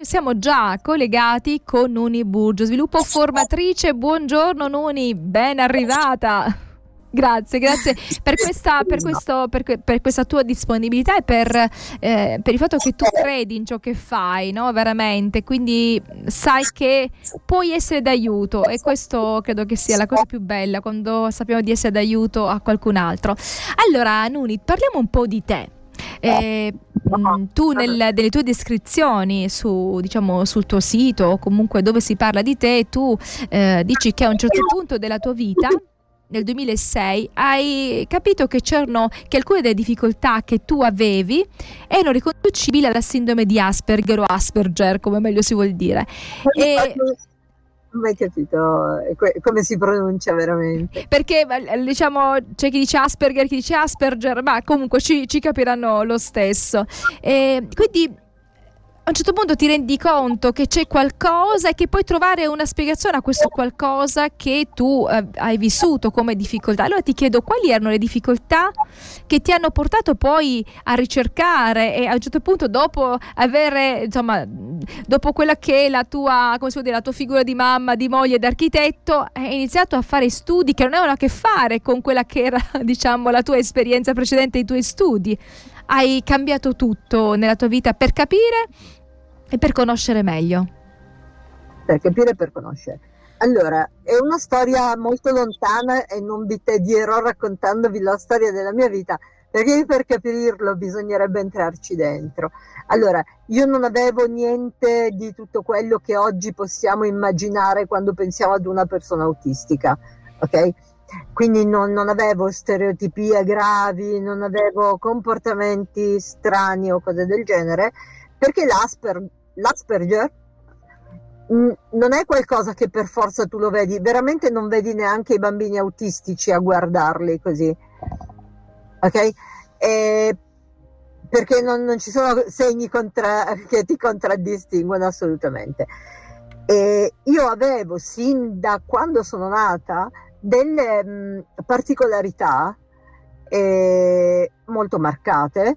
Siamo già collegati con Nuni Burgio, sviluppo formatrice. Buongiorno Nuni, ben arrivata. Grazie, grazie per questa, per, questo, per, per questa, tua disponibilità e per, eh, per, il fatto che tu credi in ciò che fai, no? veramente, quindi sai che puoi essere d'aiuto e questo credo che sia la cosa più bella quando sappiamo di essere d'aiuto a qualcun altro. Allora, Nuni, parliamo un po' di te. Eh, mm, tu nel, nelle tue descrizioni su, diciamo, sul tuo sito o comunque dove si parla di te, tu eh, dici che a un certo punto della tua vita nel 2006 hai capito che c'erano che alcune delle difficoltà che tu avevi erano riconducibili alla sindrome di Asperger o Asperger come meglio si vuol dire. E, non hai capito come si pronuncia veramente. Perché diciamo c'è chi dice Asperger, chi dice Asperger, ma comunque ci, ci capiranno lo stesso. E quindi a un certo punto ti rendi conto che c'è qualcosa e che puoi trovare una spiegazione a questo qualcosa che tu eh, hai vissuto come difficoltà. Allora ti chiedo quali erano le difficoltà che ti hanno portato poi a ricercare e a un certo punto dopo avere, insomma, dopo quella che è la tua, come si può dire, la tua figura di mamma, di moglie, d'architetto, hai iniziato a fare studi che non avevano a che fare con quella che era, diciamo, la tua esperienza precedente, i tuoi studi. Hai cambiato tutto nella tua vita per capire e per conoscere meglio. Per capire e per conoscere. Allora, è una storia molto lontana e non vi tedierò raccontandovi la storia della mia vita, perché per capirlo bisognerebbe entrarci dentro. Allora, io non avevo niente di tutto quello che oggi possiamo immaginare quando pensiamo ad una persona autistica, ok? Quindi non, non avevo stereotipie gravi, non avevo comportamenti strani o cose del genere, perché l'Asper, l'Asperger mm, non è qualcosa che per forza tu lo vedi, veramente non vedi neanche i bambini autistici a guardarli così, ok? E perché non, non, ci sono segni contra- che ti contraddistinguono assolutamente. E io avevo sin da quando sono nata delle mh, mm, particolarità eh, molto marcate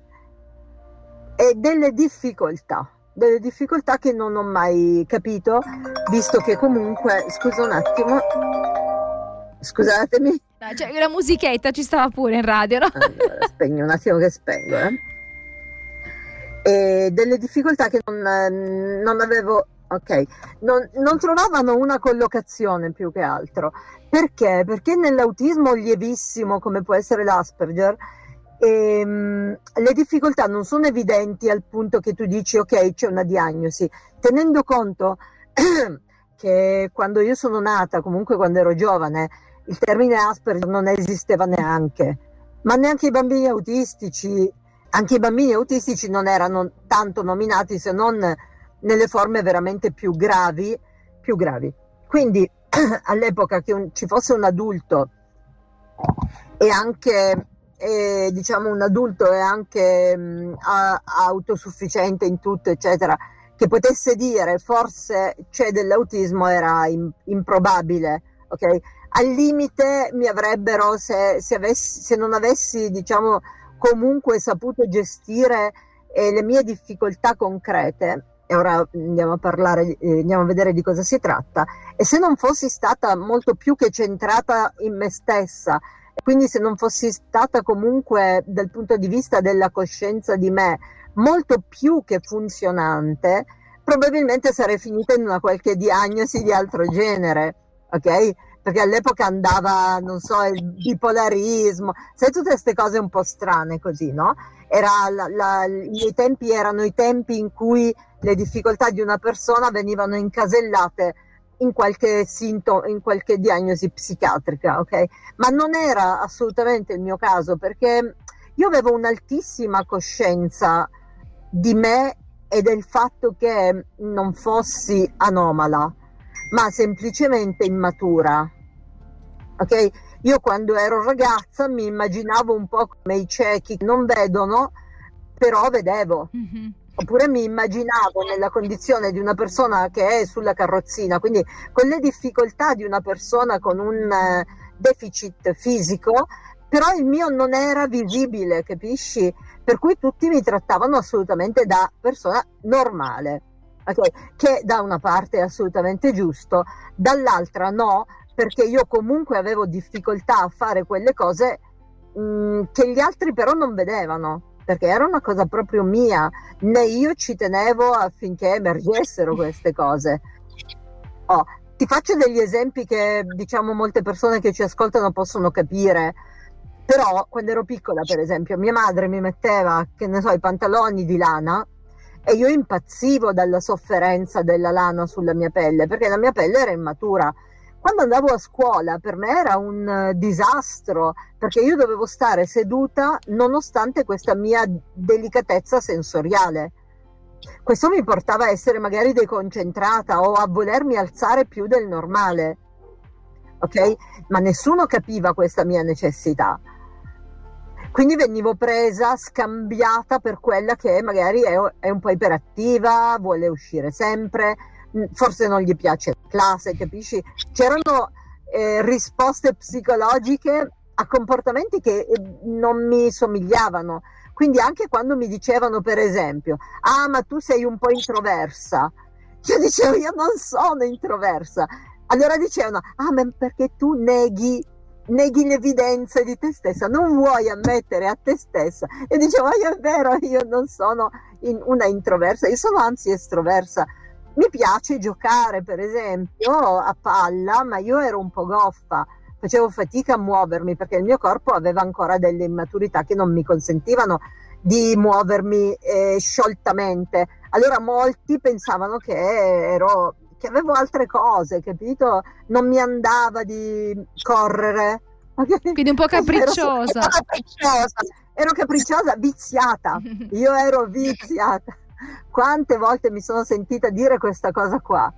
e delle difficoltà, delle difficoltà che non ho mai capito, visto che comunque, scusa un attimo, scusatemi. No, cioè, la musichetta ci stava pure in radio, no? Allora, spegno un attimo che spengo, eh. E delle difficoltà che non, non avevo ok? Non, non, trovavano una collocazione più che altro. Perché? Perché nell'autismo lievissimo, come può essere l'Asperger, ehm, le difficoltà non sono evidenti al punto che tu dici ok c'è una diagnosi, tenendo conto che quando io sono nata, comunque quando ero giovane, il termine Asperger non esisteva neanche, ma neanche i bambini autistici, anche i bambini autistici non erano tanto nominati se non nelle forme veramente più gravi, più gravi. Quindi all'epoca che un, ci fosse un adulto e anche e, diciamo un adulto e anche mh, a, autosufficiente in tutto, eccetera, che potesse dire forse c'è dell'autismo era in, improbabile, ok? Al limite mi avrebbero, se, se, avessi, se non avessi, diciamo, comunque saputo gestire eh, le mie difficoltà concrete, e ora andiamo a parlare, eh, andiamo a vedere di cosa si tratta, e se non fossi stata molto più che centrata in me stessa, quindi se non fossi stata comunque dal punto di vista della coscienza di me molto più che funzionante, probabilmente sarei finita in una qualche diagnosi di altro genere, ok? Perché all'epoca andava, non so, il bipolarismo, sai, tutte queste cose un po' strane così, no? La, la, I tempi erano i tempi in cui le difficoltà di una persona venivano incasellate in qualche sintomo, in qualche diagnosi psichiatrica, ok? Ma non era assolutamente il mio caso perché io avevo un'altissima coscienza di me e del fatto che non fossi anomala, ma semplicemente immatura. Ok? Io quando ero ragazza mi immaginavo un po' come i ciechi che non vedono, però vedevo. Mm-hmm oppure mi immaginavo nella condizione di una persona che è sulla carrozzina, quindi con le difficoltà di una persona con un eh, deficit fisico, però il mio non era visibile, capisci? Per cui tutti mi trattavano assolutamente da persona normale, okay? che da una parte è assolutamente giusto, dall'altra no, perché io comunque avevo difficoltà a fare quelle cose mh, mm, che gli altri però non vedevano perché era una cosa proprio mia, né io ci tenevo affinché emergessero queste cose. Oh, ti faccio degli esempi che diciamo molte persone che ci ascoltano possono capire. Però quando ero piccola, per esempio, mia madre mi metteva, che ne so, i pantaloni di lana e io impazzivo dalla sofferenza della lana sulla mia pelle, perché la mia pelle era immatura quando andavo a scuola per me era un eh, disastro perché io dovevo stare seduta nonostante questa mia delicatezza sensoriale. Questo mi portava a essere magari deconcentrata o a volermi alzare più del normale. Ok? Ma nessuno capiva questa mia necessità. Quindi venivo presa, scambiata per quella che magari è, è un po' iperattiva, vuole uscire sempre, forse non gli piace la classe, capisci? C'erano eh, risposte psicologiche a comportamenti che eh, non mi somigliavano. Quindi anche quando mi dicevano, per esempio, ah, ma tu sei un po' introversa, io dicevo, io non sono introversa. Allora dicevano, ah, ma perché tu neghi, neghi l'evidenza di te stessa, non vuoi ammettere a te stessa. E dicevo, ah, è vero, io non sono in una introversa, io sono anzi estroversa mi piace giocare, per esempio, a palla, ma io ero un po' goffa, facevo fatica a muovermi perché il mio corpo aveva ancora delle immaturità che non mi consentivano di muovermi eh, scioltamente. Allora molti pensavano che ero che avevo altre cose, capito? Non mi andava di correre. Quindi un po' capricciosa. Ero, ero capricciosa, ero capricciosa, viziata. Io ero viziata. Quante volte mi sono sentita dire questa cosa qua?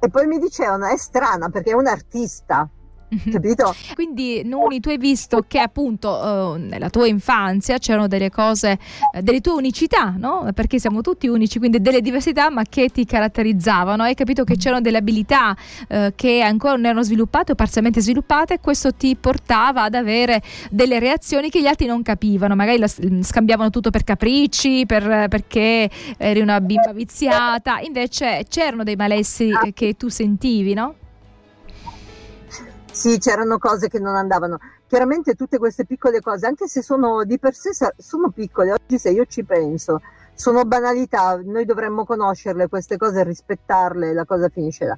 E poi mi dicevano, è strana perché è un artista. Capito? Quindi Nuni, tu hai visto che appunto eh, nella tua infanzia c'erano delle cose, eh, delle tue unicità, no? Perché siamo tutti unici, quindi delle diversità ma che ti caratterizzavano. Hai capito che c'erano delle abilità eh, che ancora non erano sviluppate o parzialmente sviluppate e questo ti portava ad avere delle reazioni che gli altri non capivano. Magari la, scambiavano tutto per capricci, per, perché eri una bimba viziata. Invece c'erano dei malessi che tu sentivi, no? Sì, c'erano cose che non andavano. Chiaramente tutte queste piccole cose, anche se sono di per sé sono piccole, oggi se io ci penso, sono banalità, noi dovremmo conoscerle queste cose, rispettarle, la cosa finisce là.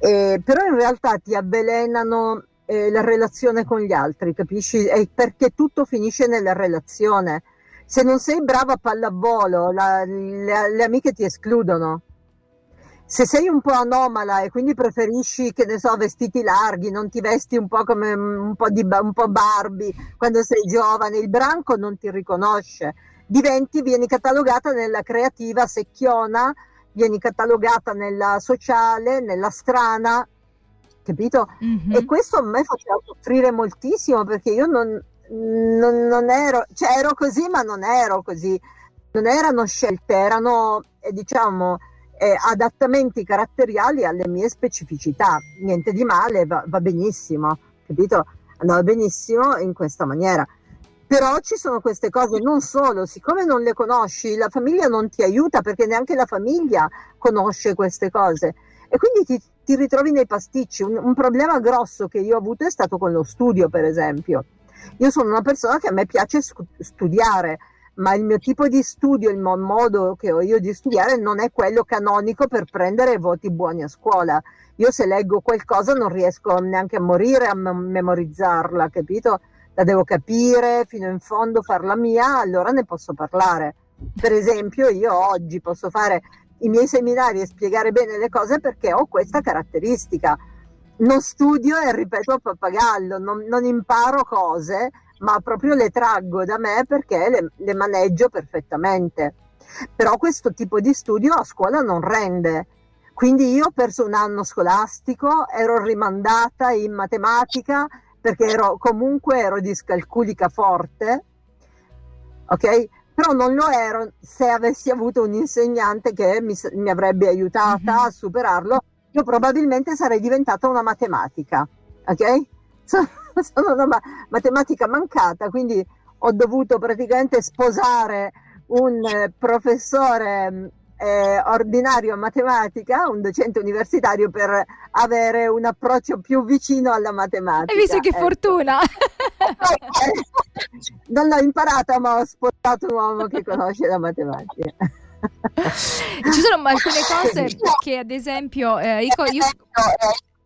Eh, però in realtà ti avvelenano eh, la relazione con gli altri, capisci? È perché tutto finisce nella relazione. Se non sei brava a pallavolo, la, le, le amiche ti escludono se sei un po' anomala e quindi preferisci, che ne so, vestiti larghi, non ti vesti un po' come un po', di, un po Barbie quando sei giovane, il branco non ti riconosce, diventi, vieni catalogata nella creativa secchiona, vieni catalogata nella sociale, nella strana, capito? Mm-hmm. E questo a me faceva soffrire moltissimo perché io non, non, non ero, cioè ero così ma non ero così, non erano scelte, erano, eh, diciamo, eh, adattamenti caratteriali alle mie specificità. Niente di male, va, va benissimo, capito? Andava benissimo in questa maniera. Però ci sono queste cose, non solo, siccome non le conosci, la famiglia non ti aiuta perché neanche la famiglia conosce queste cose. E quindi ti, ti ritrovi nei pasticci. Un, un problema grosso che io ho avuto è stato con lo studio, per esempio. Io sono una persona che a me piace studiare, ma il mio tipo di studio, il modo che ho io di studiare non è quello canonico per prendere voti buoni a scuola. Io se leggo qualcosa non riesco neanche a morire a memorizzarla, capito? La devo capire fino in fondo, farla mia, allora ne posso parlare. Per esempio, io oggi posso fare i miei seminari e spiegare bene le cose perché ho questa caratteristica. Non studio e ripeto a pappagallo, non, non imparo cose, ma proprio le traggo da me perché le, le maneggio perfettamente. Però questo tipo di studio a scuola non rende. Quindi io ho perso un anno scolastico, ero rimandata in matematica perché ero, comunque ero discalculica forte, ok? Però non lo ero se avessi avuto un insegnante che mi, mi avrebbe aiutata mm-hmm. a superarlo, io probabilmente sarei diventata una matematica, ok? sono una ma- matematica mancata, quindi ho dovuto praticamente sposare un eh, professore eh, ordinario a matematica, un docente universitario per avere un approccio più vicino alla matematica. E visto che ecco. fortuna! non l'ho imparata, ma ho sposato un uomo che conosce la matematica. Ci sono alcune cose che, ad esempio, eh, io, io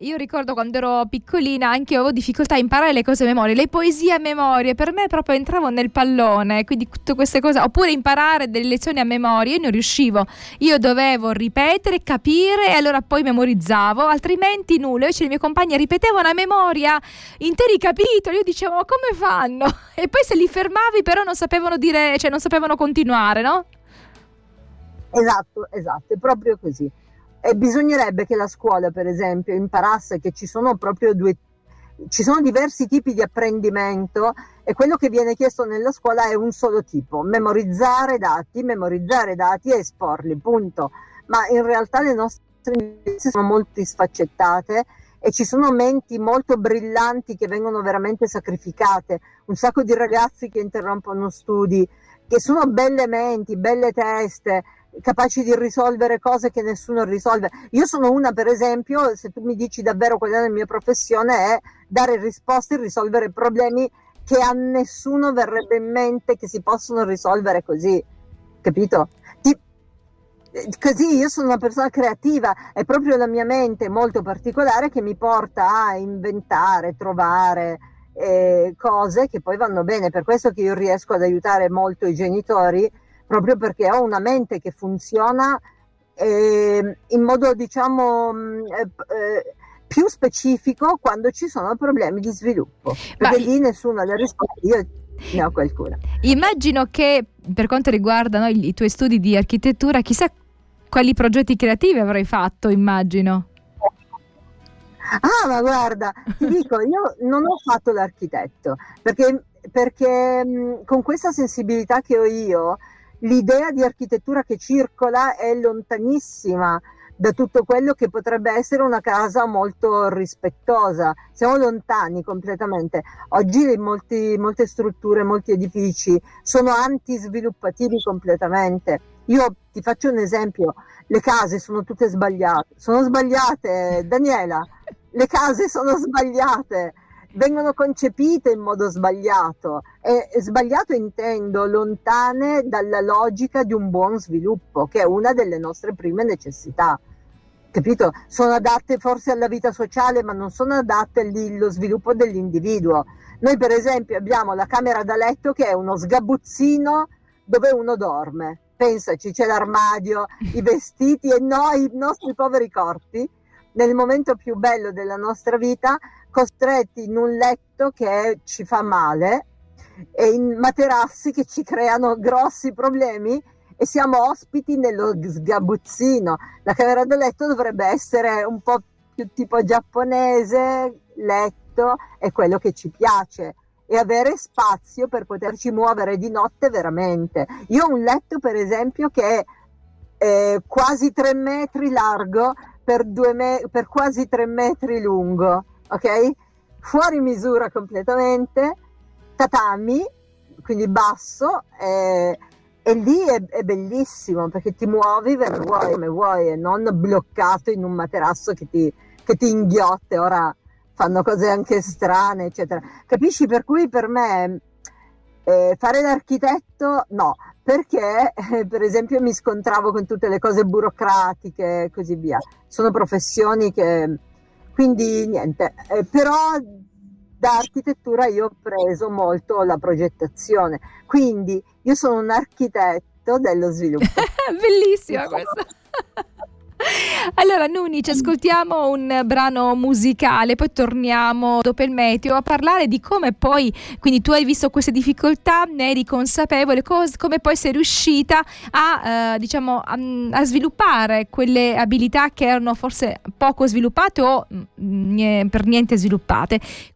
io ricordo quando ero piccolina anche io avevo difficoltà a imparare le cose a memoria, le poesie a memoria, per me proprio entravo nel pallone, quindi tutte queste cose, oppure imparare delle lezioni a memoria, io non riuscivo, io dovevo ripetere, capire e allora poi memorizzavo, altrimenti nulla, invece le mie compagne ripetevano a memoria interi capitoli, io dicevo ma come fanno? E poi se li fermavi però non sapevano dire, cioè non sapevano continuare, no? Esatto, esatto, è proprio così. E bisognerebbe che la scuola, per esempio, imparasse che ci sono proprio due ci sono diversi tipi di apprendimento e quello che viene chiesto nella scuola è un solo tipo, memorizzare dati, memorizzare dati e esporli, punto. Ma in realtà le nostre università sono molto sfaccettate e ci sono menti molto brillanti che vengono veramente sacrificate, un sacco di ragazzi che interrompono studi, che sono belle menti, belle teste, capaci di risolvere cose che nessuno risolve. Io sono una, per esempio, se tu mi dici davvero qual è la mia professione, è dare risposte e risolvere problemi che a nessuno verrebbe in mente che si possono risolvere così, capito? Ti, così io sono una persona creativa, è proprio la mia mente molto particolare che mi porta a inventare, trovare eh, cose che poi vanno bene. Per questo che io riesco ad aiutare molto i genitori proprio perché ho una mente che funziona eh, in modo diciamo mm, eh, eh, più specifico quando ci sono problemi di sviluppo perché Ma... lì nessuno ha le risposte io ne ho qualcuna immagino che per quanto riguarda no, i, tuoi studi di architettura chissà quali progetti creativi avrai fatto immagino. Ah, ma guarda, ti dico, io non ho fatto l'architetto perché, perché mm, con questa sensibilità che ho io, l'idea di architettura che circola è lontanissima da tutto quello che potrebbe essere una casa molto rispettosa. Siamo lontani completamente. Oggi molti, molte strutture, molti edifici sono antisviluppativi completamente. Io ti faccio un esempio, le case sono tutte sbagliate. Sono sbagliate, Daniela, le case sono sbagliate vengono concepite in modo sbagliato. E sbagliato intendo lontane dalla logica di un buon sviluppo che è una delle nostre prime necessità. Capito? Sono adatte forse alla vita sociale ma non sono adatte allo sviluppo dell'individuo. Noi per esempio abbiamo la camera da letto che è uno sgabuzzino dove uno dorme. Pensaci c'è l'armadio i vestiti e noi i nostri poveri corpi nel momento più bello della nostra vita costretti in un letto che ci fa male e in materassi che ci creano grossi problemi e siamo ospiti nello sgabuzzino. La camera da letto dovrebbe essere un po' più tipo giapponese, letto è quello che ci piace e avere spazio per poterci muovere di notte veramente. Io ho un letto per esempio che è quasi tre metri largo per, me- per quasi tre metri lungo ok? Fuori misura completamente, tatami, quindi basso, eh, e lì è, è, bellissimo perché ti muovi come vuoi, come vuoi e non bloccato in un materasso che ti, che ti inghiotte. Ora fanno cose anche strane, eccetera. Capisci? Per cui per me eh, fare l'architetto no, perché eh, per esempio mi scontravo con tutte le cose burocratiche e così via. Sono professioni che quindi niente, eh, però da architettura io ho preso molto la progettazione, quindi io sono un architetto dello sviluppo. Bellissima questa. Allora, Nuni, ci ascoltiamo un brano musicale, poi torniamo dopo il meteo a parlare di come poi, quindi tu hai visto queste difficoltà, ne eri consapevole, cos- come poi sei riuscita a, eh, diciamo, a, a, sviluppare quelle abilità che erano forse poco sviluppate o mh, mm, per niente sviluppate.